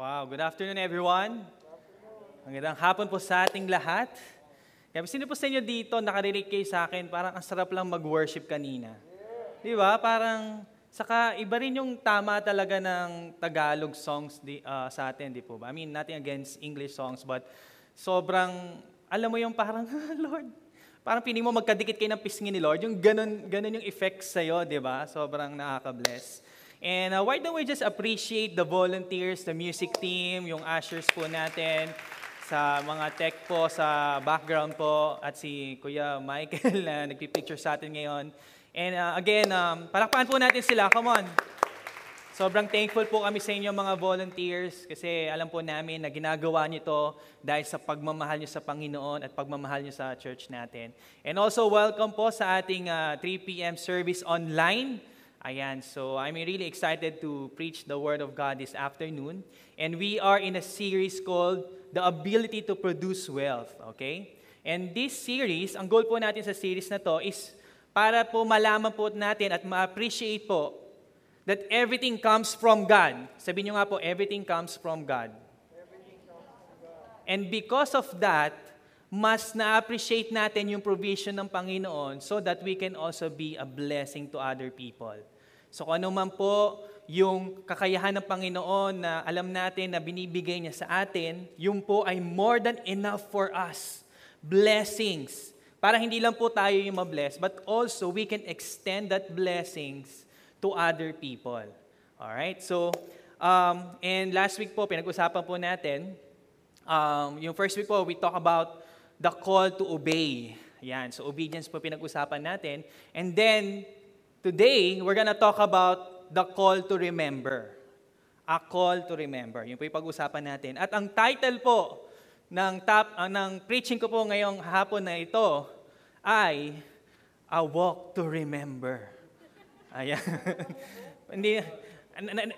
Wow, good afternoon everyone. Magandang hapon po sa ating lahat. Kaya sino po sa inyo dito nakarelate kayo sa akin, parang ang sarap lang mag-worship kanina. Di ba? Parang, saka iba rin yung tama talaga ng Tagalog songs di, uh, sa atin, di po ba? I mean, nothing against English songs, but sobrang, alam mo yung parang, Lord, parang piling mo magkadikit kayo ng pisngi ni Lord. Yung ganun, ganun yung effect sa'yo, di ba? Sobrang nakaka-bless. And uh, why don't we just appreciate the volunteers, the music team, yung ushers po natin, sa mga tech po, sa background po, at si Kuya Michael na nagpipicture sa atin ngayon. And uh, again, um, palakpakan po natin sila. Come on. Sobrang thankful po kami sa inyo mga volunteers kasi alam po namin na ginagawa niyo to dahil sa pagmamahal niyo sa Panginoon at pagmamahal niyo sa church natin. And also welcome po sa ating uh, 3 p.m. service online. Ayan, so I'm really excited to preach the Word of God this afternoon. And we are in a series called The Ability to Produce Wealth, okay? And this series, ang goal po natin sa series na to is para po malaman po natin at ma-appreciate po that everything comes from God. Sabihin nyo nga po, everything comes from God. And because of that, mas na-appreciate natin yung provision ng Panginoon so that we can also be a blessing to other people. So kung ano man po yung kakayahan ng Panginoon na alam natin na binibigay niya sa atin, yung po ay more than enough for us. Blessings. Para hindi lang po tayo yung mabless, but also we can extend that blessings to other people. Alright? So, um, and last week po, pinag-usapan po natin, um, yung first week po, we talk about the call to obey. Yan. So, obedience po pinag-usapan natin. And then, Today, we're gonna talk about the call to remember. A call to remember. Yun po yung pag-usapan natin. At ang title po ng, top, uh, ng preaching ko po ngayong hapon na ito ay A Walk to Remember. Ayan. hindi,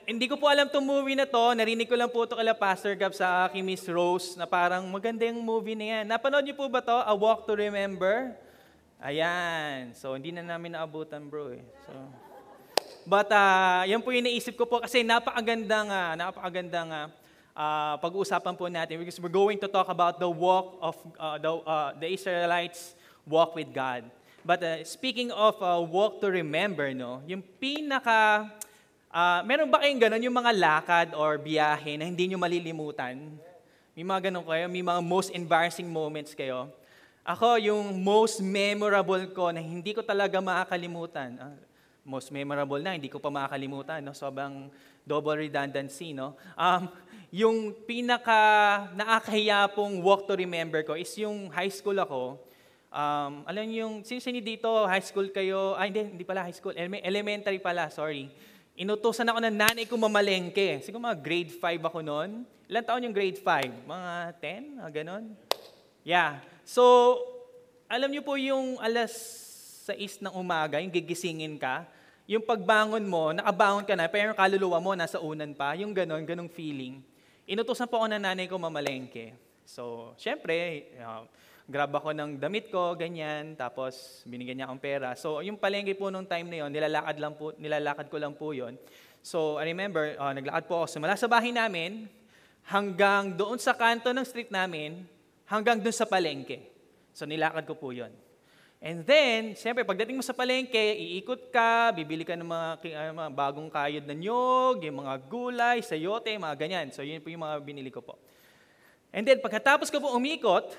hindi ko po alam itong movie na to. Narinig ko lang po ito kala Pastor Gab sa aking Miss Rose na parang maganda yung movie na yan. Napanood niyo po ba to? A Walk to Remember? Ayan. So, hindi na namin naabutan, bro. Eh. So, but, uh, yan po yung naisip ko po kasi napakagandang, uh, napakagandang uh, uh, pag-uusapan po natin because we're going to talk about the walk of uh, the, uh, the Israelites walk with God. But uh, speaking of uh, walk to remember, no, yung pinaka, uh, meron ba kayong ganun, yung mga lakad or biyahe na hindi nyo malilimutan? May mga ganun kayo? May mga most embarrassing moments kayo? Ako, yung most memorable ko na hindi ko talaga makakalimutan. Uh, most memorable na, hindi ko pa makakalimutan. No? Sobrang double redundancy. No? Um, yung pinaka nakakahiya pong walk to remember ko is yung high school ako. Um, alam niyo yung, sino sino dito, high school kayo, ay hindi, hindi pala high school, elementary pala, sorry. Inutusan ako ng nanay ko mamalengke. Siguro mga grade 5 ako noon. Ilan taon yung grade 5? Mga 10? Mga ganon? Yeah. So, alam niyo po yung alas 6 ng umaga, yung gigisingin ka, yung pagbangon mo, nakabangon ka na, pero yung kaluluwa mo nasa unan pa, yung ganon, ganong feeling. Inutusan po ako ng nanay ko mamalengke. So, syempre, uh, grab ako ng damit ko, ganyan, tapos binigyan niya akong pera. So, yung palengke po nung time na yon, nilalakad, lang po, nilalakad ko lang po yon. So, I remember, uh, naglakad po ako simula sa bahay namin, hanggang doon sa kanto ng street namin, hanggang dun sa palengke. So nilakad ko po yun. And then, siyempre, pagdating mo sa palengke, iikot ka, bibili ka ng mga, uh, mga bagong kayod na nyog, yung mga gulay, sayote, mga ganyan. So yun po yung mga binili ko po. And then, pagkatapos ko po umikot,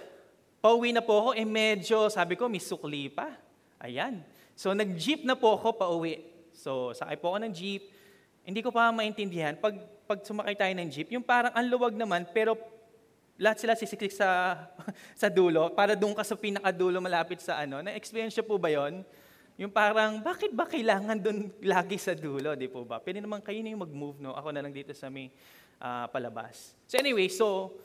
pauwi na po ako, eh medyo, sabi ko, may sukli pa. Ayan. So nag-jeep na po ako pauwi. So sakay po ako ng jeep. Hindi ko pa maintindihan. Pag, pag sumakay tayo ng jeep, yung parang ang luwag naman, pero lahat sila sisiklik sa, sa dulo, para doon ka sa pinakadulo malapit sa ano. Na-experience po ba yon? Yung parang, bakit ba kailangan doon lagi sa dulo, di po ba? Pwede naman kayo na yung mag-move, no? Ako na lang dito sa may uh, palabas. So anyway, so,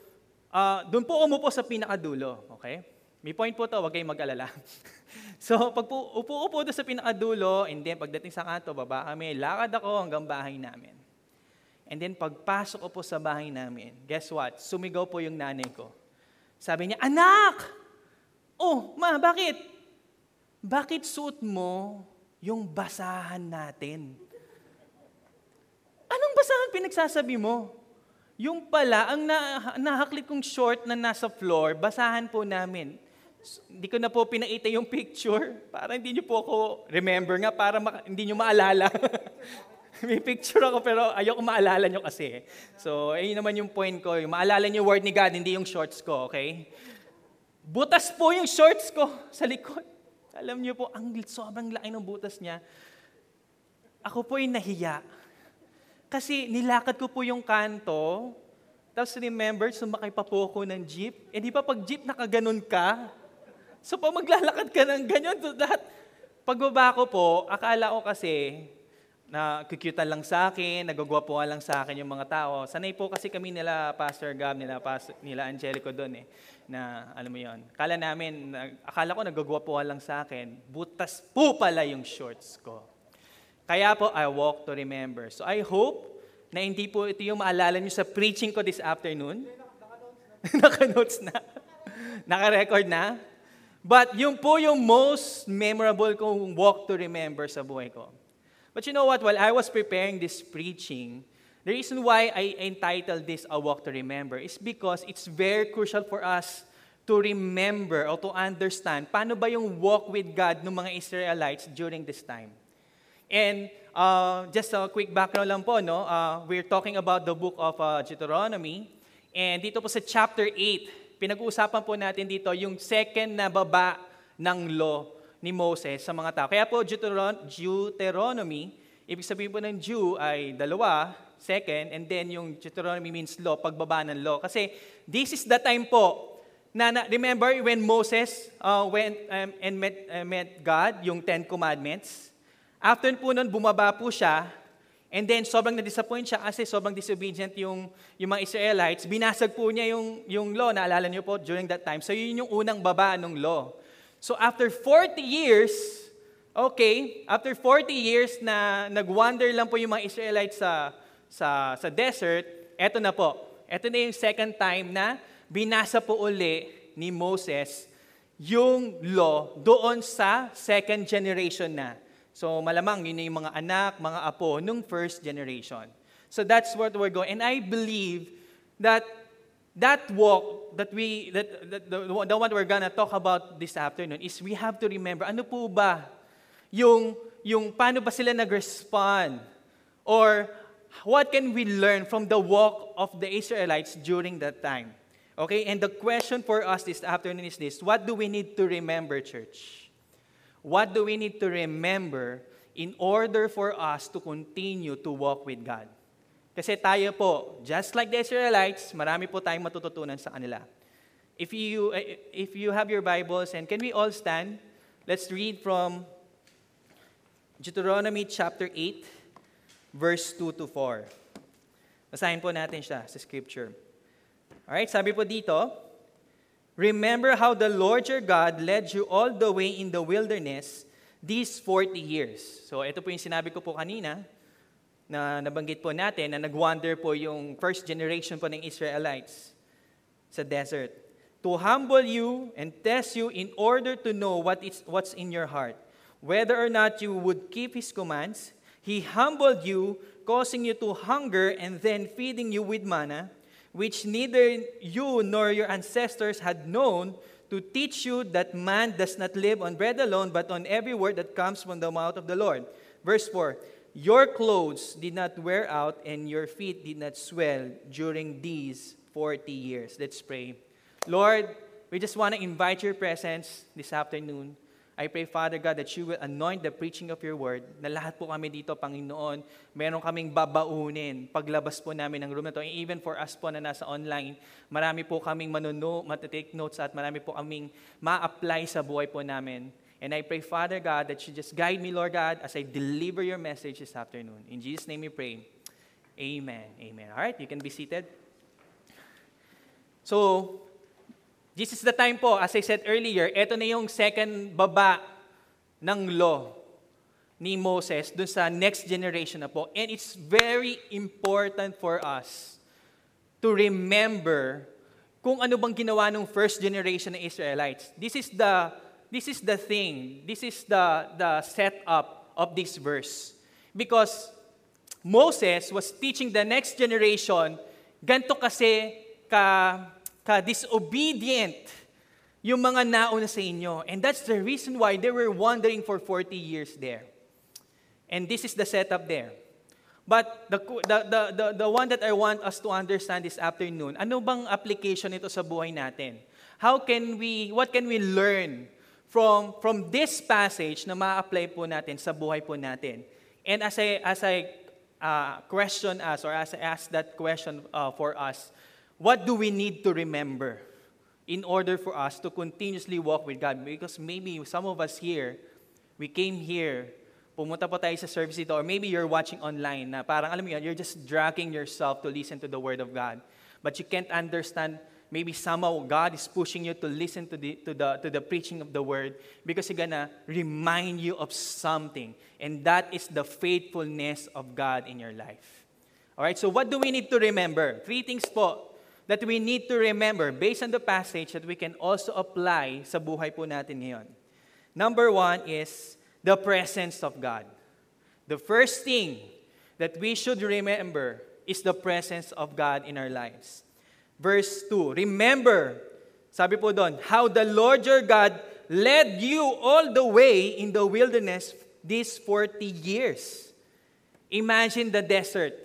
uh, doon po umupo sa pinakadulo, okay? May point po to, huwag kayong mag-alala. so, pag upo-upo doon sa pinakadulo, and then pagdating sa kanto, baba kami, lakad ako hanggang bahay namin. And then pagpasok ko po sa bahay namin, guess what? Sumigaw po yung nanay ko. Sabi niya, Anak! Oh, ma, bakit? Bakit suot mo yung basahan natin? Anong basahan pinagsasabi mo? Yung pala, ang na, nahaklit kong short na nasa floor, basahan po namin. So, hindi ko na po pinaita yung picture para hindi niyo po ako remember nga para maka, hindi niyo maalala. May picture ako pero ayoko maalala niyo kasi. So, ayun naman yung point ko. Yung maalala niyo word ni God, hindi yung shorts ko, okay? Butas po yung shorts ko sa likod. Alam niyo po, ang sobrang laki ng butas niya. Ako po yung nahiya kasi nilakad ko po yung kanto, tapos remember, sumakay pa po ako ng jeep. Eh di ba pag jeep nakaganon ka? So pag maglalakad ka ng ganyan, so lahat, pagbaba ko po, akala ko kasi, na kukyutan lang sa akin, nagagwapuan lang sa akin yung mga tao. Sanay po kasi kami nila Pastor Gab, nila, Pastor, nila Angelico doon eh, na alam mo yon. Akala namin, akala ko nagagwapuan lang sa akin, butas po pala yung shorts ko. Kaya po, I walk to remember. So I hope na hindi po ito yung maalala nyo sa preaching ko this afternoon. Naka-notes na. Naka-record na. But yung po yung most memorable kong walk to remember sa buhay ko. But you know what? While I was preparing this preaching, the reason why I entitled this A Walk to Remember is because it's very crucial for us to remember or to understand paano ba yung walk with God ng mga Israelites during this time. And uh, just a quick background lang po, no? Uh, we're talking about the book of uh, Deuteronomy. And dito po sa chapter 8, pinag-uusapan po natin dito yung second na baba ng law ni Moses sa mga tao. Kaya po Deuteron- Deuteronomy, ibig sabihin po ng Jew ay dalawa, second, and then yung Deuteronomy means law, pagbaba ng law. Kasi this is the time po na, na remember when Moses uh, went um, and met, uh, met God, yung Ten Commandments, After po nun, bumaba po siya, and then sobrang na-disappoint siya kasi sobrang disobedient yung, yung mga Israelites. Binasag po niya yung, yung law, naalala niyo po, during that time. So yun yung unang baba ng law. So after 40 years, okay, after 40 years na nag-wander lang po yung mga Israelites sa, sa, sa desert, eto na po. Eto na yung second time na binasa po uli ni Moses yung law doon sa second generation na. So malamang yun yung mga anak, mga apo nung first generation. So that's what we're going. And I believe that that walk that we that, that the, the one we're gonna talk about this afternoon is we have to remember ano po ba yung yung paano ba sila nag-respond or what can we learn from the walk of the Israelites during that time? Okay, and the question for us this afternoon is this What do we need to remember, church? What do we need to remember in order for us to continue to walk with God? Kasi tayo po, just like the Israelites, marami po tayong matututunan sa kanila. If you, if you have your Bibles, and can we all stand? Let's read from Deuteronomy chapter 8, verse 2 to 4. Basahin po natin siya sa scripture. Alright, sabi po dito, Remember how the Lord your God led you all the way in the wilderness these 40 years. So ito po yung sinabi ko po kanina, na nabanggit po natin, na nag-wander po yung first generation po ng Israelites sa desert. To humble you and test you in order to know what is, what's in your heart, whether or not you would keep His commands. He humbled you, causing you to hunger and then feeding you with manna which neither you nor your ancestors had known, to teach you that man does not live on bread alone, but on every word that comes from the mouth of the Lord. Verse 4 Your clothes did not wear out, and your feet did not swell during these 40 years. Let's pray. Lord, we just want to invite your presence this afternoon. I pray, Father God, that you will anoint the preaching of your word, na lahat po kami dito, Panginoon, meron kaming babaunin paglabas po namin ng room na to. even for us po na nasa online, marami po kaming manuno, matatake notes at marami po kaming ma-apply sa buhay po namin. And I pray, Father God, that you just guide me, Lord God, as I deliver your message this afternoon. In Jesus' name we pray. Amen. Amen. All right, you can be seated. So, This is the time po, as I said earlier, ito na yung second baba ng law ni Moses dun sa next generation na po. And it's very important for us to remember kung ano bang ginawa ng first generation ng Israelites. This is the this is the thing. This is the the setup of this verse. Because Moses was teaching the next generation ganto kasi ka, ka disobedient yung mga nauna sa inyo. And that's the reason why they were wandering for 40 years there. And this is the setup there. But the, the, the, the, the one that I want us to understand this afternoon, ano bang application ito sa buhay natin? How can we, what can we learn from, from this passage na ma-apply po natin sa buhay po natin? And as I, as I uh, question us, or as I ask that question uh, for us, what do we need to remember in order for us to continuously walk with God? Because maybe some of us here, we came here pumunta po tayo sa service dito, or maybe you're watching online na parang, alam mo yun, you're just dragging yourself to listen to the Word of God. But you can't understand, maybe somehow God is pushing you to listen to the, to the, to the preaching of the Word because He's gonna remind you of something. And that is the faithfulness of God in your life. Alright, so what do we need to remember? Three things po that we need to remember based on the passage that we can also apply sa buhay po natin ngayon. Number one is, the presence of God. The first thing that we should remember is the presence of God in our lives. Verse 2, remember, sabi po doon, how the Lord your God led you all the way in the wilderness these 40 years. Imagine the desert.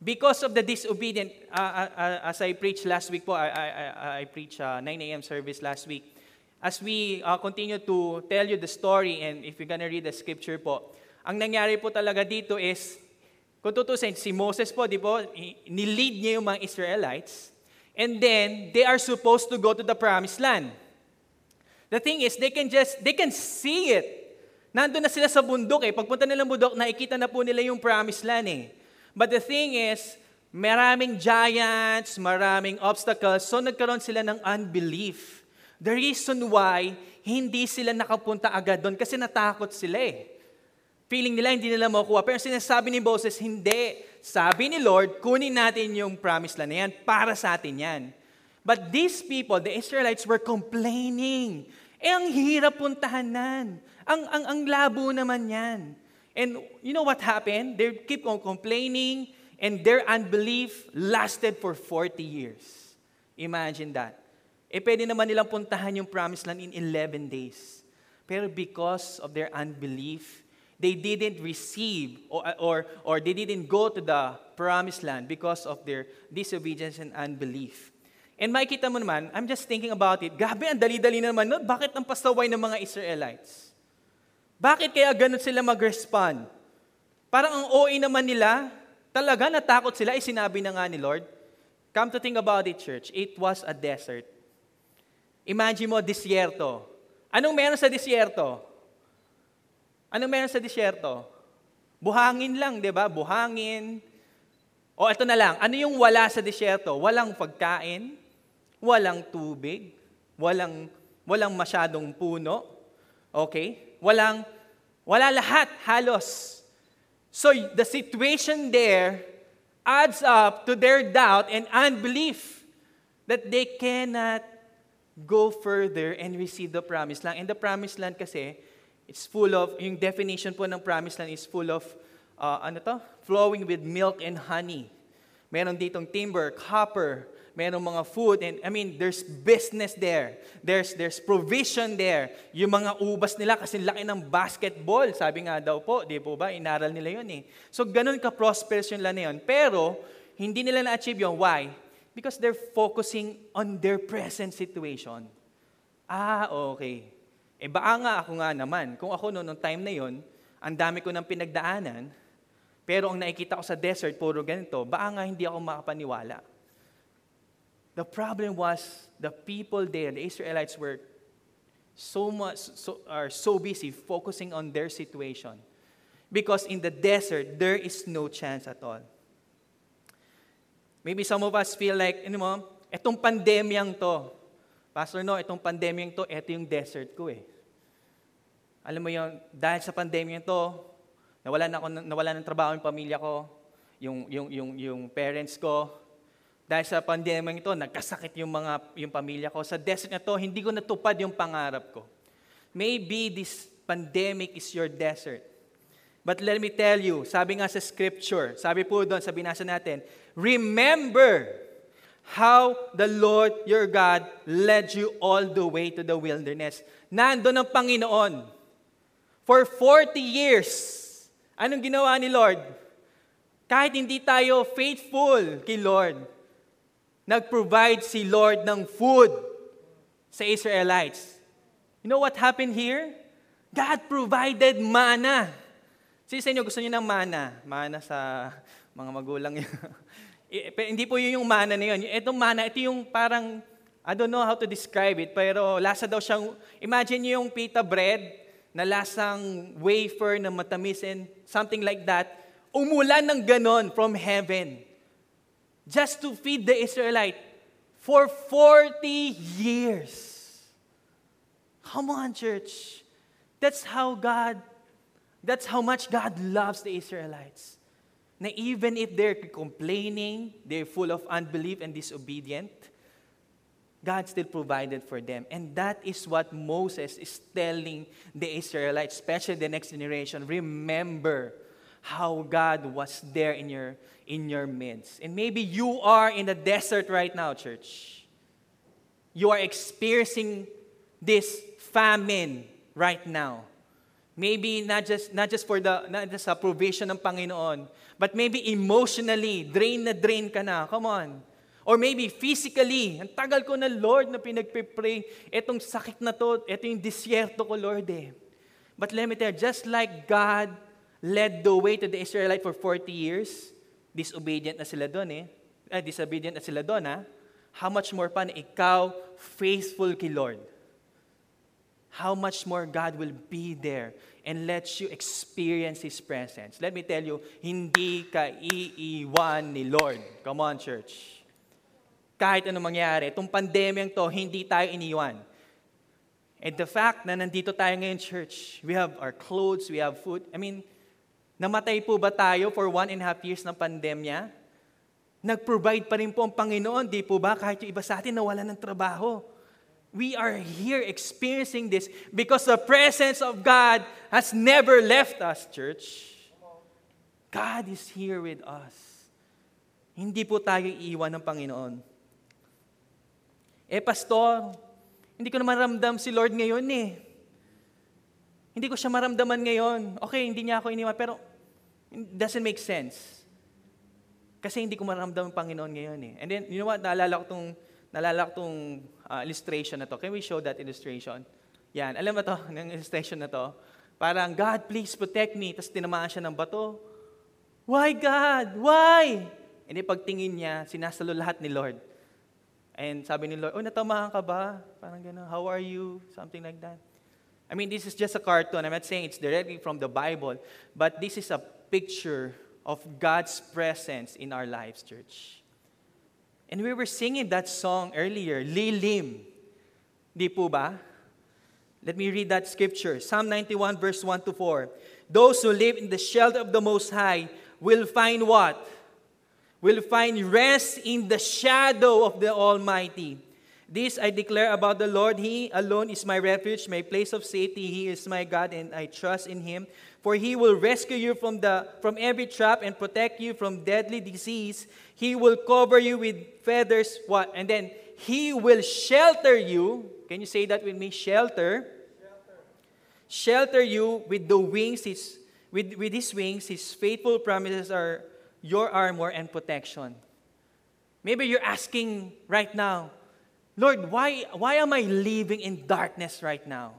Because of the disobedient, uh, uh, uh, as I preached last week po, I, I, I preached uh, 9 a.m. service last week, as we uh, continue to tell you the story and if you're gonna read the scripture po, ang nangyari po talaga dito is, kung tutusin, si Moses po, di po, nilead niya yung mga Israelites, and then they are supposed to go to the promised land. The thing is, they can just, they can see it. Nandun na sila sa bundok eh. Pagpunta nilang bundok, nakikita na po nila yung promised land eh. But the thing is, maraming giants, maraming obstacles, so nagkaroon sila ng unbelief. The reason why hindi sila nakapunta agad doon kasi natakot sila eh. Feeling nila hindi nila makuha. Pero sinasabi ni Moses, hindi. Sabi ni Lord, kunin natin yung promised land na yan. Para sa atin yan. But these people, the Israelites, were complaining. Eh, ang hirap puntahan nan. Ang, ang, ang labo naman yan. And you know what happened? They keep on complaining and their unbelief lasted for 40 years. Imagine that. Eh pwede naman nilang puntahan yung promised land in 11 days. Pero because of their unbelief, they didn't receive or, or, or they didn't go to the promised land because of their disobedience and unbelief. And makikita mo naman, I'm just thinking about it, gabi, ang dali-dali naman, no? bakit ang pasaway ng mga Israelites? Bakit kaya ganun sila mag-respond? Parang ang OA naman nila, talaga natakot sila, isinabi na nga ni Lord. Come to think about it, church, it was a desert. Imagine mo, disyerto. Anong meron sa disyerto? Anong meron sa disyerto? Buhangin lang, di ba? Buhangin. O ito na lang, ano yung wala sa disyerto? Walang pagkain, walang tubig, walang, walang masyadong puno, okay? Walang, wala lahat, halos. So the situation there adds up to their doubt and unbelief that they cannot go further and receive the promised land. And the promised land kasi, it's full of, yung definition po ng promised land is full of, uh, ano to? Flowing with milk and honey. Meron ditong timber, copper, merong mga food, and I mean, there's business there. There's, there's provision there. Yung mga ubas nila, kasi laki ng basketball, sabi nga daw po, di po ba, inaral nila yun eh. So, ganun ka-prosperous yung land na yun. Pero, hindi nila na-achieve yun. Why? Because they're focusing on their present situation. Ah, okay. Eh baka nga ako nga naman, kung ako noon, noong time na yon, ang dami ko ng pinagdaanan, pero ang nakikita ko sa desert, puro ganito, baka nga hindi ako makapaniwala. The problem was, the people there, the Israelites were so much, so, are so busy focusing on their situation. Because in the desert, there is no chance at all. Maybe some of us feel like, ano mo, etong pandemyang to, Pastor no, itong pandemyang to, eto yung desert ko eh. Alam mo yon dahil sa pandemyang to, nawala na ako, nawala ng trabaho yung pamilya ko, yung, yung, yung, yung parents ko. Dahil sa pandemyang ito, nagkasakit yung mga yung pamilya ko. Sa desert na to, hindi ko natupad yung pangarap ko. Maybe this pandemic is your desert. But let me tell you, sabi nga sa scripture, sabi po doon, sabi nasa natin, remember how the Lord your God led you all the way to the wilderness. Nandun ang Panginoon. For 40 years, anong ginawa ni Lord? Kahit hindi tayo faithful kay Lord, nag-provide si Lord ng food sa Israelites. You know what happened here? God provided manna. Sino sa inyo gusto niyo ng mana? Mana sa mga magulang niyo. hindi po yun yung mana na yun. Itong mana, ito yung parang, I don't know how to describe it, pero lasa daw siyang, imagine niyo yung pita bread na lasang wafer na matamis and something like that. Umulan ng ganon from heaven. Just to feed the Israelite for 40 years. Come on, church. That's how God That's how much God loves the Israelites. Na even if they're complaining, they're full of unbelief and disobedient, God still provided for them. And that is what Moses is telling the Israelites, especially the next generation. Remember how God was there in your, in your midst. And maybe you are in the desert right now, church. You are experiencing this famine right now. Maybe not just, not just for the, not just sa provision ng Panginoon, but maybe emotionally, drain na drain ka na. Come on. Or maybe physically, ang tagal ko na, Lord, na pinagpipray, etong sakit na to, eto yung disyerto ko, Lord eh. But let me tell you, just like God led the way to the Israelite for 40 years, disobedient na sila doon eh. Eh, disobedient na sila doon ha. How much more pa na ikaw faithful kay Lord? How much more God will be there and let you experience His presence. Let me tell you, hindi ka iiwan ni Lord. Come on, church. Kahit ano mangyari, itong pandemyang to, hindi tayo iniwan. And the fact na nandito tayo ngayon, church, we have our clothes, we have food. I mean, namatay po ba tayo for one and a half years ng pandemya? Nag-provide pa rin po ang Panginoon, di po ba? Kahit yung iba sa atin nawala ng trabaho. We are here experiencing this because the presence of God has never left us, church. God is here with us. Hindi po tayo iiwan ng Panginoon. Eh, pastor, hindi ko naman ramdam si Lord ngayon eh. Hindi ko siya maramdaman ngayon. Okay, hindi niya ako iniwan, pero doesn't make sense. Kasi hindi ko maramdaman ang Panginoon ngayon eh. And then, you know what, naalala ko itong, naalala ko itong uh, illustration na to. Can we show that illustration? Yan. Alam mo to, ng illustration na to? Parang, God, please protect me. Tapos tinamaan siya ng bato. Why, God? Why? And then pagtingin niya, sinasalo lahat ni Lord. And sabi ni Lord, oh, natamaan ka ba? Parang gano'n, how are you? Something like that. I mean, this is just a cartoon. I'm not saying it's directly from the Bible, but this is a picture of God's presence in our lives, church. And we were singing that song earlier, Lilim. Di po ba? Let me read that scripture. Psalm 91 verse 1 to 4. Those who live in the shelter of the Most High will find what? Will find rest in the shadow of the Almighty. This I declare about the Lord. He alone is my refuge, my place of safety. He is my God, and I trust in Him. For He will rescue you from, the, from every trap and protect you from deadly disease. He will cover you with feathers. What? And then He will shelter you. Can you say that with me? Shelter. Shelter, you with the wings. His, with, with His wings, His faithful promises are your armor and protection. Maybe you're asking right now, Lord, why, why am I living in darkness right now?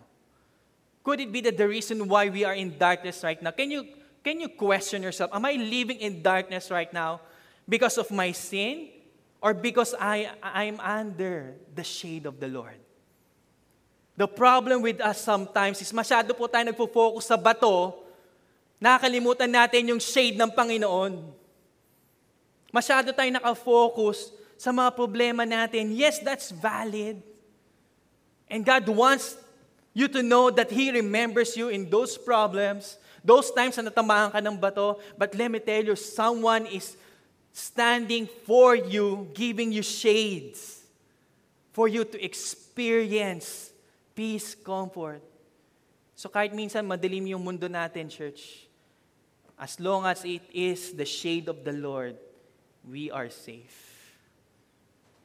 Could it be that the reason why we are in darkness right now? Can you, can you question yourself? Am I living in darkness right now because of my sin or because I, I'm under the shade of the Lord? The problem with us sometimes is masyado po tayo nagpo-focus sa bato, nakakalimutan natin yung shade ng Panginoon. Masyado tayo nakafocus sa mga problema natin. Yes, that's valid. And God wants you to know that He remembers you in those problems, those times na natamaan ka ng bato. But let me tell you, someone is standing for you, giving you shades for you to experience peace, comfort. So kahit minsan madilim yung mundo natin, church, As long as it is the shade of the Lord, we are safe.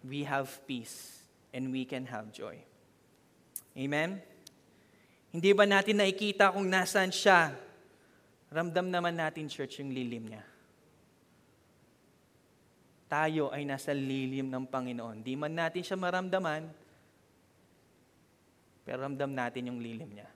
We have peace and we can have joy. Amen? Hindi ba natin nakikita kung nasaan siya? Ramdam naman natin, church, yung lilim niya. Tayo ay nasa lilim ng Panginoon. Di man natin siya maramdaman, pero ramdam natin yung lilim niya.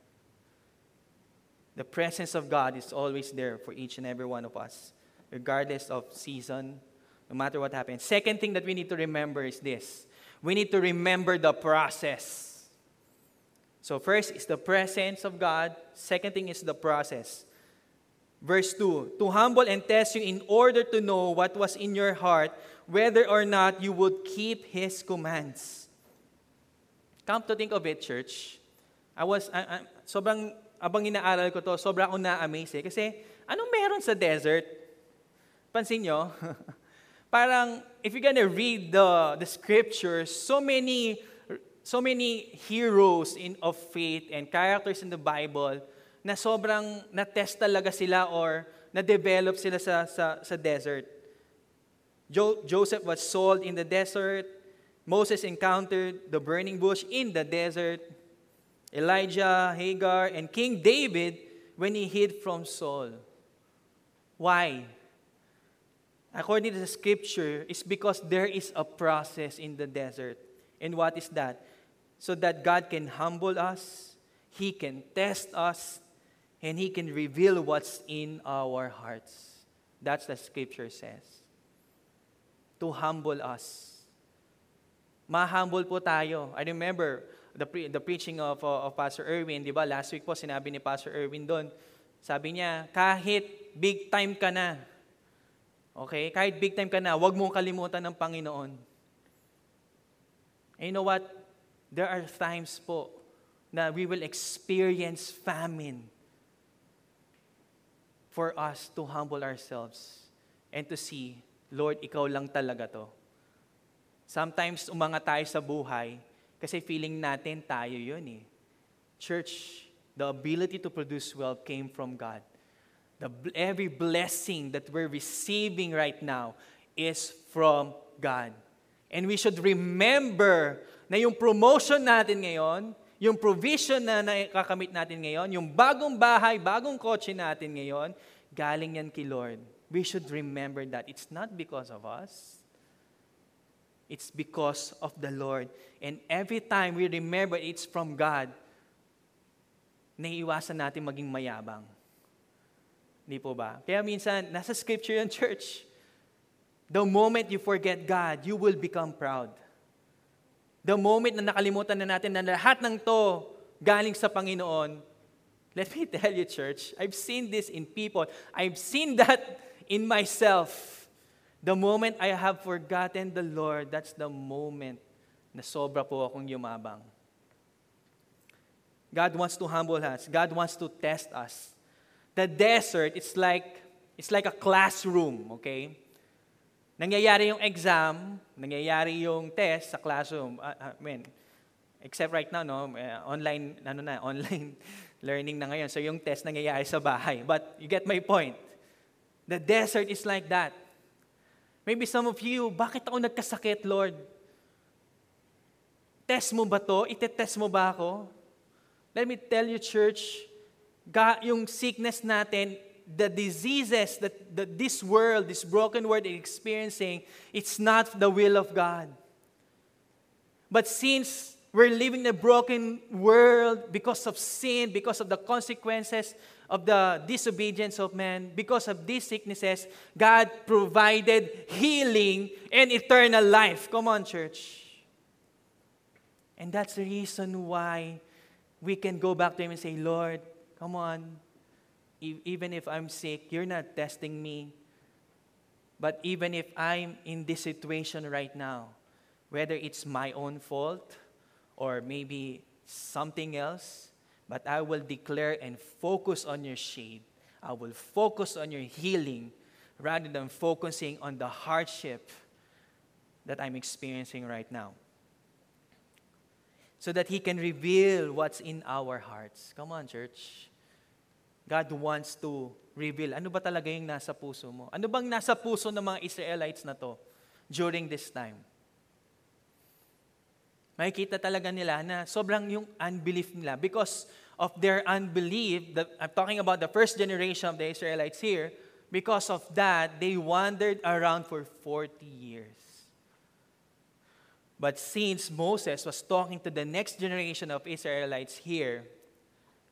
The presence of God is always there for each and every one of us, regardless of season, no matter what happens. Second thing that we need to remember is this we need to remember the process. So, first is the presence of God, second thing is the process. Verse 2 To humble and test you in order to know what was in your heart, whether or not you would keep His commands. Come to think of it, church. I was, I, I, sobrang, abang inaaral ko to, sobrang ako na-amaze eh. Kasi, anong meron sa desert? Pansin nyo? Parang, if you're gonna read the, the scriptures, so many, so many heroes in, of faith and characters in the Bible na sobrang na-test talaga sila or na-develop sila sa, sa, sa desert. Jo- Joseph was sold in the desert. Moses encountered the burning bush in the desert. Elijah, Hagar, and King David when he hid from Saul. Why? According to the scripture, it's because there is a process in the desert. And what is that? So that God can humble us, He can test us, and He can reveal what's in our hearts. That's the scripture says. To humble us. Ma-humble po tayo. I remember the, pre- the preaching of, uh, of Pastor Erwin, di ba? Last week po, sinabi ni Pastor Erwin doon, sabi niya, kahit big time ka na, okay? Kahit big time ka na, huwag mong kalimutan ng Panginoon. And you know what? There are times po na we will experience famine for us to humble ourselves and to see, Lord, ikaw lang talaga to. Sometimes umangat tayo sa buhay kasi feeling natin tayo yun eh. Church, the ability to produce wealth came from God. The, every blessing that we're receiving right now is from God. And we should remember na yung promotion natin ngayon, yung provision na nakakamit natin ngayon, yung bagong bahay, bagong kotse natin ngayon, galing yan kay Lord. We should remember that it's not because of us. It's because of the Lord. And every time we remember it's from God, naiiwasan natin maging mayabang. Hindi po ba? Kaya minsan, nasa scripture yung church. The moment you forget God, you will become proud. The moment na nakalimutan na natin na lahat ng to galing sa Panginoon, let me tell you, church, I've seen this in people. I've seen that in myself. The moment I have forgotten the Lord, that's the moment na sobra po akong yumabang. God wants to humble us. God wants to test us. The desert, it's like, it's like a classroom, okay? Nangyayari yung exam, nangyayari yung test sa classroom. Uh, I mean, except right now, no, uh, online, ano na, online learning na ngayon. So yung test nangyayari sa bahay. But you get my point. The desert is like that. Maybe some of you, bakit ako nagkasakit, Lord? Test mo ba to? Ite-test mo ba ako? Let me tell you, church, God, yung sickness natin, the diseases that, that this world, this broken world is experiencing, it's not the will of God. But since we're living in a broken world because of sin, because of the consequences of the disobedience of man, because of these sicknesses, God provided healing and eternal life. Come on, church. And that's the reason why we can go back to Him and say, Lord, come on. Even if I'm sick, you're not testing me. But even if I'm in this situation right now, whether it's my own fault or maybe something else, but I will declare and focus on your shade. I will focus on your healing rather than focusing on the hardship that I'm experiencing right now so that He can reveal what's in our hearts. Come on, church. God wants to reveal, ano ba talaga yung nasa puso mo? Ano bang nasa puso ng mga Israelites na to during this time? Makikita talaga nila na sobrang yung unbelief nila because of their unbelief, the, I'm talking about the first generation of the Israelites here, because of that, they wandered around for 40 years. But since Moses was talking to the next generation of Israelites here,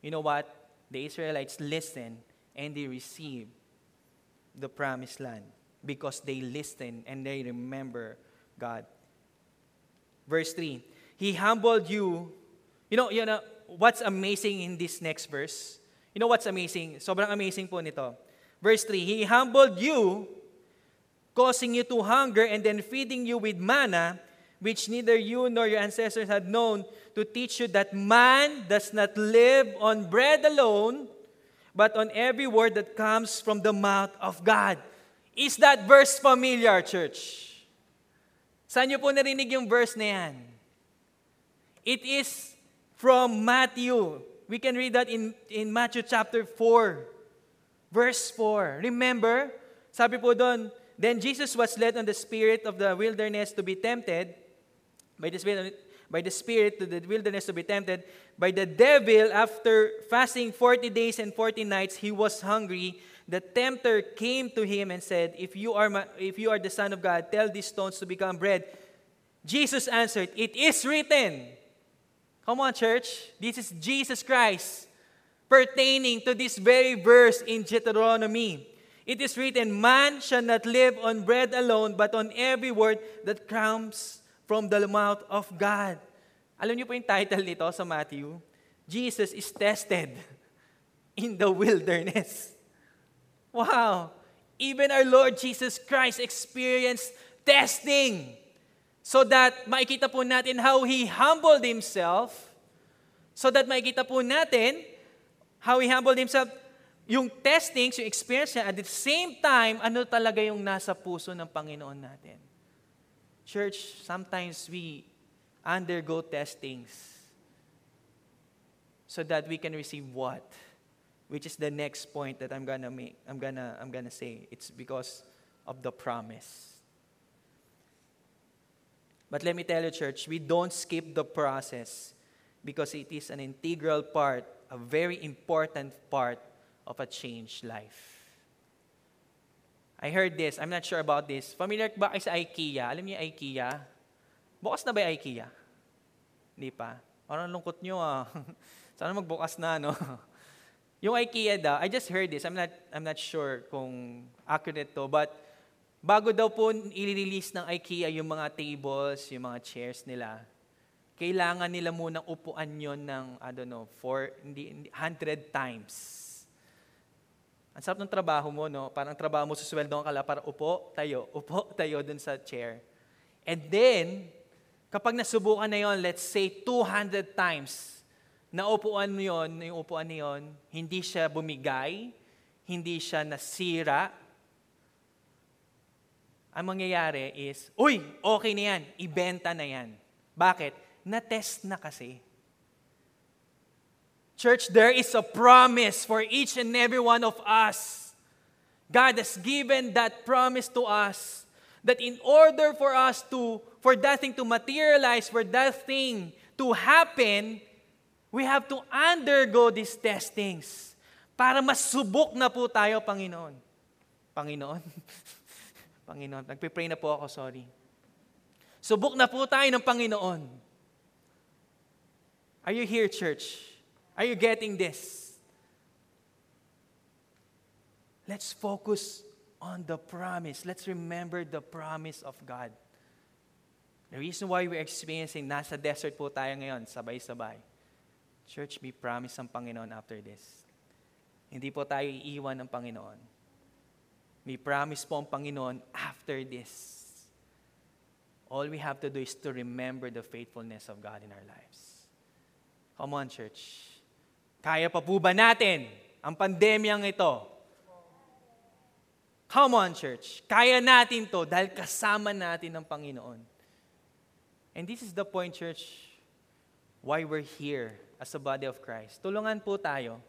you know what? The Israelites listened and they received the promised land because they listened and they remember God. Verse 3 He humbled you. You know, you know, what's amazing in this next verse? You know what's amazing? Sobrang amazing po nito. Verse 3, He humbled you, causing you to hunger, and then feeding you with manna, which neither you nor your ancestors had known, to teach you that man does not live on bread alone, but on every word that comes from the mouth of God. Is that verse familiar, church? Saan niyo po narinig yung verse na yan? It is from Matthew. We can read that in, in Matthew chapter 4, verse 4. Remember, sabi po doon, Then Jesus was led on the spirit of the wilderness to be tempted, by the spirit, by the spirit to the wilderness to be tempted, by the devil after fasting 40 days and 40 nights, he was hungry. The tempter came to him and said, If you are, my, if you are the Son of God, tell these stones to become bread. Jesus answered, It is written, Come on, church. This is Jesus Christ pertaining to this very verse in Deuteronomy. It is written, Man shall not live on bread alone, but on every word that comes from the mouth of God. Alam niyo po yung title nito sa Matthew? Jesus is tested in the wilderness. Wow! Even our Lord Jesus Christ experienced testing so that makikita po natin how He humbled Himself, so that makikita po natin how He humbled Himself, yung testings, yung experience niya, at the same time, ano talaga yung nasa puso ng Panginoon natin. Church, sometimes we undergo testings so that we can receive what? Which is the next point that I'm gonna make. I'm gonna I'm gonna say. It's because of the promise. But let me tell you, church, we don't skip the process because it is an integral part, a very important part of a changed life. I heard this. I'm not sure about this. Familiar ba kayo sa IKEA? Alam niyo IKEA? Bukas na ba yung IKEA? Hindi pa. Parang lungkot nyo ah. Sana magbukas na, no? yung IKEA daw, I just heard this. I'm not, I'm not sure kung accurate to, but Bago daw po i-release ng IKEA yung mga tables, yung mga chairs nila, kailangan nila munang upuan yon ng, I don't know, hindi, 100 times. Ang sarap ng trabaho mo, no? Parang trabaho mo, susweldo ka lang para upo, tayo, upo, tayo dun sa chair. And then, kapag nasubukan na yon, let's say 200 times, na upuan mo yon, yung upuan na yon, hindi siya bumigay, hindi siya nasira, ang mangyayari is, uy, okay na yan, ibenta na yan. Bakit? Na-test na kasi. Church, there is a promise for each and every one of us. God has given that promise to us that in order for us to, for that thing to materialize, for that thing to happen, we have to undergo these testings para masubok na po tayo, Panginoon. Panginoon? Panginoon. Nagpipray na po ako, sorry. Subok na po tayo ng Panginoon. Are you here, church? Are you getting this? Let's focus on the promise. Let's remember the promise of God. The reason why we're experiencing, nasa desert po tayo ngayon, sabay-sabay. Church, may promise ang Panginoon after this. Hindi po tayo iiwan ng Panginoon. May promise po ang Panginoon after this. All we have to do is to remember the faithfulness of God in our lives. Come on, church. Kaya pa po ba natin ang pandemyang ito? Come on, church. Kaya natin to dahil kasama natin ang Panginoon. And this is the point, church, why we're here as a body of Christ. Tulungan po tayo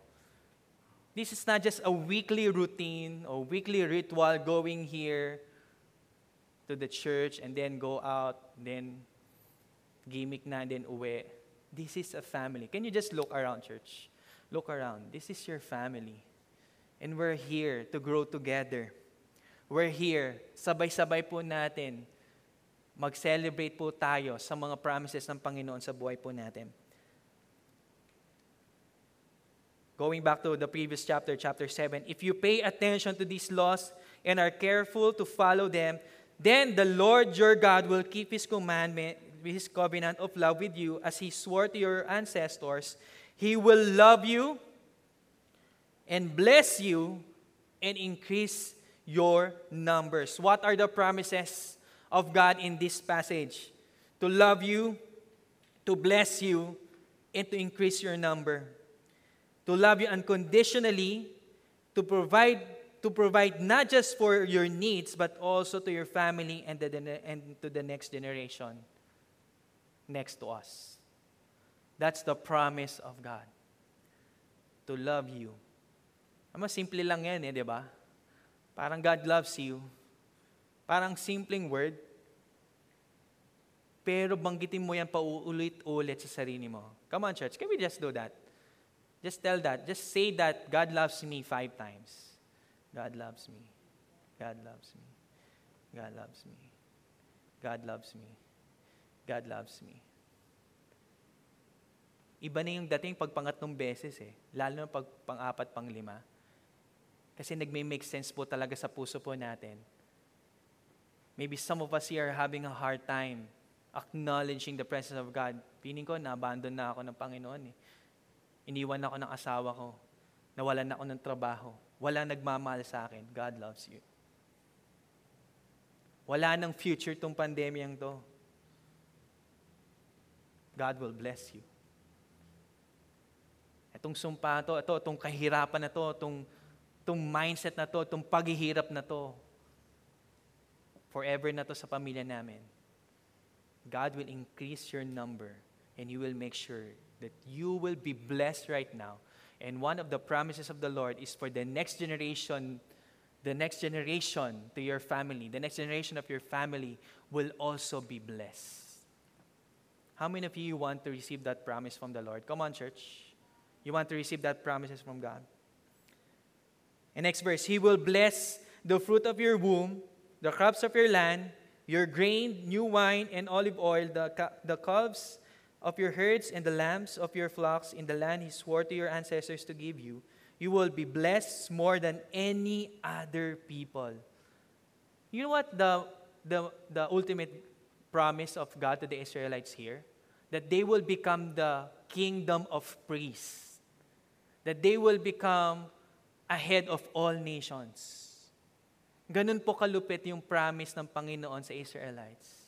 This is not just a weekly routine or weekly ritual going here to the church and then go out, then gimmick na, then uwi. This is a family. Can you just look around, church? Look around. This is your family. And we're here to grow together. We're here, sabay-sabay po natin, mag-celebrate po tayo sa mga promises ng Panginoon sa buhay po natin. Going back to the previous chapter, chapter 7, if you pay attention to these laws and are careful to follow them, then the Lord your God will keep his commandment, his covenant of love with you as he swore to your ancestors. He will love you and bless you and increase your numbers. What are the promises of God in this passage? To love you, to bless you, and to increase your number to love you unconditionally, to provide to provide not just for your needs but also to your family and, the, and to the next generation next to us. That's the promise of God. To love you. Ama, simple lang yan eh, di ba? Parang God loves you. Parang simpleng word. Pero banggitin mo yan pauulit-ulit sa sarili mo. Come on, church. Can we just do that? Just tell that. Just say that God loves me five times. God loves me. God loves me. God loves me. God loves me. God loves me. Iba na yung dating pag pangatlong beses eh. Lalo na pag pang-apat, pang-lima. Kasi nagme-make sense po talaga sa puso po natin. Maybe some of us here are having a hard time acknowledging the presence of God. Piling ko, na-abandon na ako ng Panginoon eh. Iniwan ako ng asawa ko. Nawalan ako ng trabaho. Wala nagmamahal sa akin. God loves you. Wala nang future tong pandemyang to. God will bless you. Itong sumpa to, ito, itong kahirapan na to, itong, itong mindset na to, itong paghihirap na to, forever na to sa pamilya namin. God will increase your number and He will make sure that you will be blessed right now. And one of the promises of the Lord is for the next generation, the next generation to your family, the next generation of your family will also be blessed. How many of you want to receive that promise from the Lord? Come on, church. You want to receive that promises from God? And next verse, He will bless the fruit of your womb, the crops of your land, your grain, new wine, and olive oil, the, the calves of your herds and the lambs of your flocks in the land he swore to your ancestors to give you, you will be blessed more than any other people. You know what the, the, the ultimate promise of God to the Israelites here? That they will become the kingdom of priests. That they will become ahead of all nations. Ganun po kalupit yung promise ng Panginoon sa Israelites.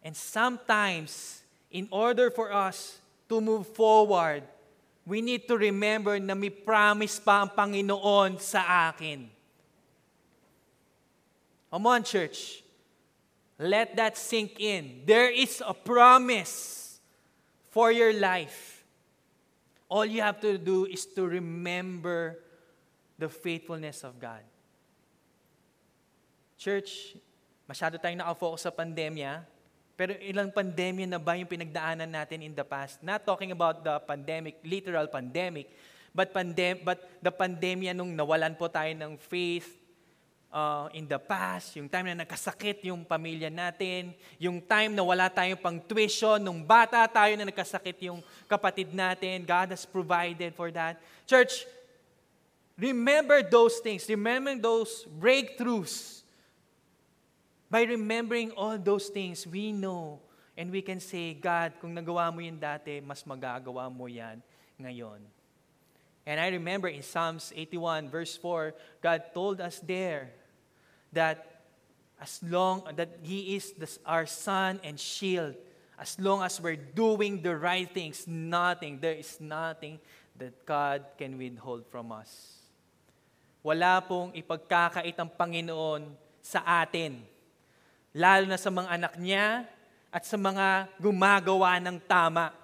And sometimes, in order for us to move forward, we need to remember na may promise pa ang Panginoon sa akin. Come on, church. Let that sink in. There is a promise for your life. All you have to do is to remember the faithfulness of God. Church, masyado tayong nakafocus sa pandemya, pero ilang pandemya na ba yung pinagdaanan natin in the past? Not talking about the pandemic, literal pandemic, but, pandem but the pandemya nung nawalan po tayo ng faith uh, in the past, yung time na nagkasakit yung pamilya natin, yung time na wala tayong pang tuition, nung bata tayo na nagkasakit yung kapatid natin, God has provided for that. Church, remember those things. Remember those breakthroughs By remembering all those things, we know and we can say, God, kung nagawa mo yun dati, mas magagawa mo yan ngayon. And I remember in Psalms 81 verse 4, God told us there that as long that He is the, our sun and shield, as long as we're doing the right things, nothing, there is nothing that God can withhold from us. Wala pong ipagkakait ang Panginoon sa atin lalo na sa mga anak niya at sa mga gumagawa ng tama.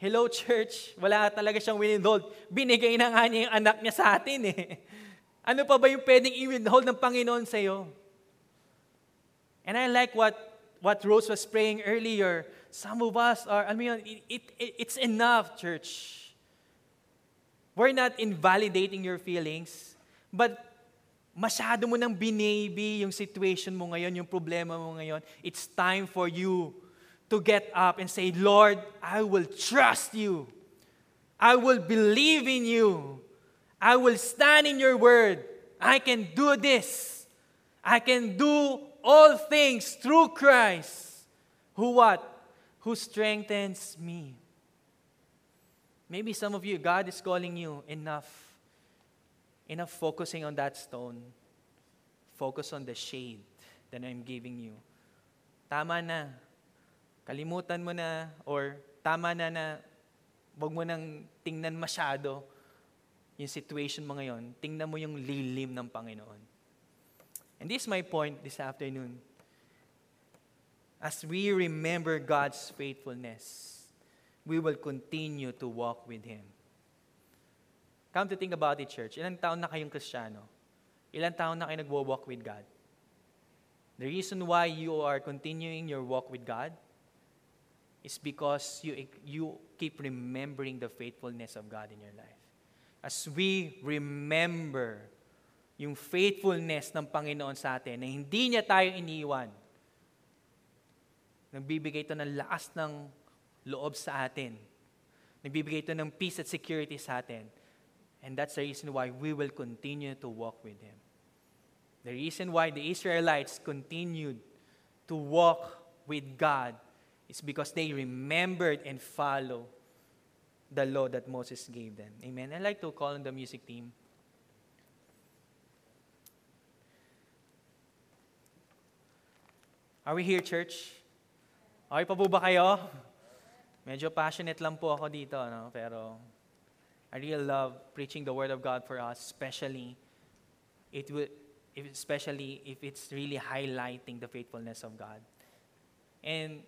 Hello, church. Wala talaga siyang withhold. Binigay na nga niya yung anak niya sa atin eh. Ano pa ba yung pwedeng i-withhold ng Panginoon sa iyo? And I like what what Rose was praying earlier. Some of us are, I mean, it, it, it's enough, church. We're not invalidating your feelings, but masyado mo nang binaby yung situation mo ngayon, yung problema mo ngayon. It's time for you to get up and say, Lord, I will trust you. I will believe in you. I will stand in your word. I can do this. I can do all things through Christ. Who what? Who strengthens me. Maybe some of you, God is calling you enough. Enough focusing on that stone. Focus on the shade that I'm giving you. Tama na. Kalimutan mo na or tama na na mo nang tingnan masyado yung situation mo ngayon. Tingnan mo yung lilim ng Panginoon. And this is my point this afternoon. As we remember God's faithfulness, we will continue to walk with Him. Come to think about it, church. Ilang taon na kayong Kristiyano? Ilang taon na kayo nagwo-walk with God? The reason why you are continuing your walk with God is because you, you keep remembering the faithfulness of God in your life. As we remember yung faithfulness ng Panginoon sa atin, na hindi niya tayo iniwan. Nagbibigay ito ng lakas ng loob sa atin. Nagbibigay ito ng peace at security sa atin. And that's the reason why we will continue to walk with Him. The reason why the Israelites continued to walk with God is because they remembered and followed the law that Moses gave them. Amen. I'd like to call on the music team. Are we here, church? Okay pa po ba kayo? Medyo passionate lang po ako dito, no? pero I really love preaching the Word of God for us, especially, it will, especially if it's really highlighting the faithfulness of God. And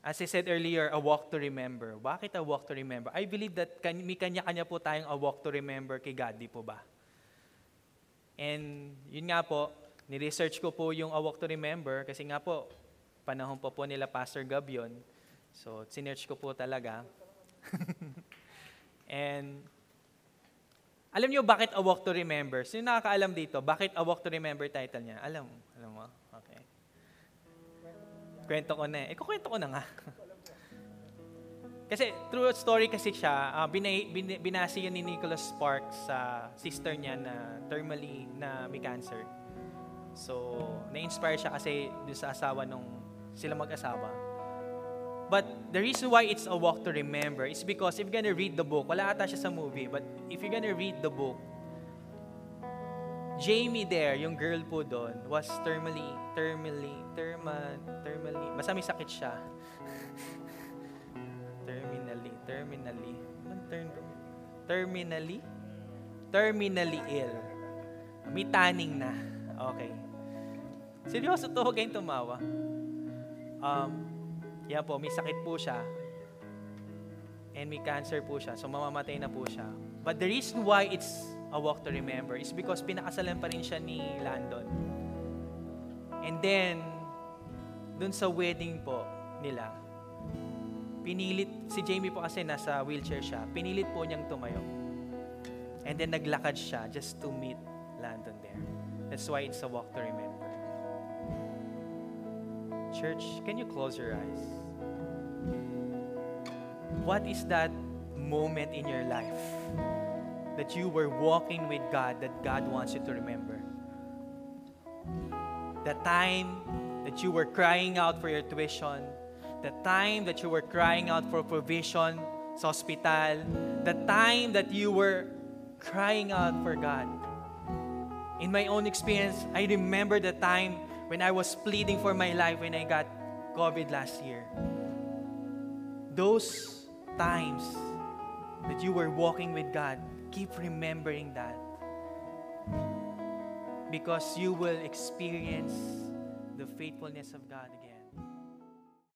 as I said earlier, a walk to remember. Bakit a walk to remember? I believe that kan- may kanya-kanya po tayong a walk to remember kay God, di po ba? And yun nga po, Ni-research ko po yung A Walk to Remember kasi nga po, panahon po po nila Pastor Gab yun. So, sinearch ko po talaga. And, alam niyo bakit A Walk to Remember? Sino nakakaalam dito? Bakit A Walk to Remember title niya? Alam? Alam mo? Okay. Kwento ko na eh. Eh, kukwento ko na nga. kasi true story kasi siya, uh, binay, bin, binasi yun ni Nicholas Sparks sa sister niya na terminally na may cancer. So, na-inspire siya kasi doon sa asawa nung sila mag-asawa. But the reason why it's a walk to remember is because if you're gonna read the book, wala ata siya sa movie, but if you're gonna read the book, Jamie there, yung girl po doon, was terminally, terminally, terma, terminally, basta may sakit siya. terminally, terminally, term, terminally, terminally ill. May tanning na. Okay. Seryoso to, huwag kayong tumawa. Um, yan po, may sakit po siya. And may cancer po siya. So, mamamatay na po siya. But the reason why it's a walk to remember is because pinakasalan pa rin siya ni Landon. And then, dun sa wedding po nila, pinilit, si Jamie po kasi nasa wheelchair siya, pinilit po niyang tumayo. And then naglakad siya just to meet Landon there. That's why it's a walk to remember. Church, can you close your eyes? What is that moment in your life that you were walking with God that God wants you to remember? The time that you were crying out for your tuition, the time that you were crying out for provision hospital, the time that you were crying out for God. In my own experience, I remember the time when I was pleading for my life when I got COVID last year. Those times that you were walking with God, keep remembering that. Because you will experience the faithfulness of God again.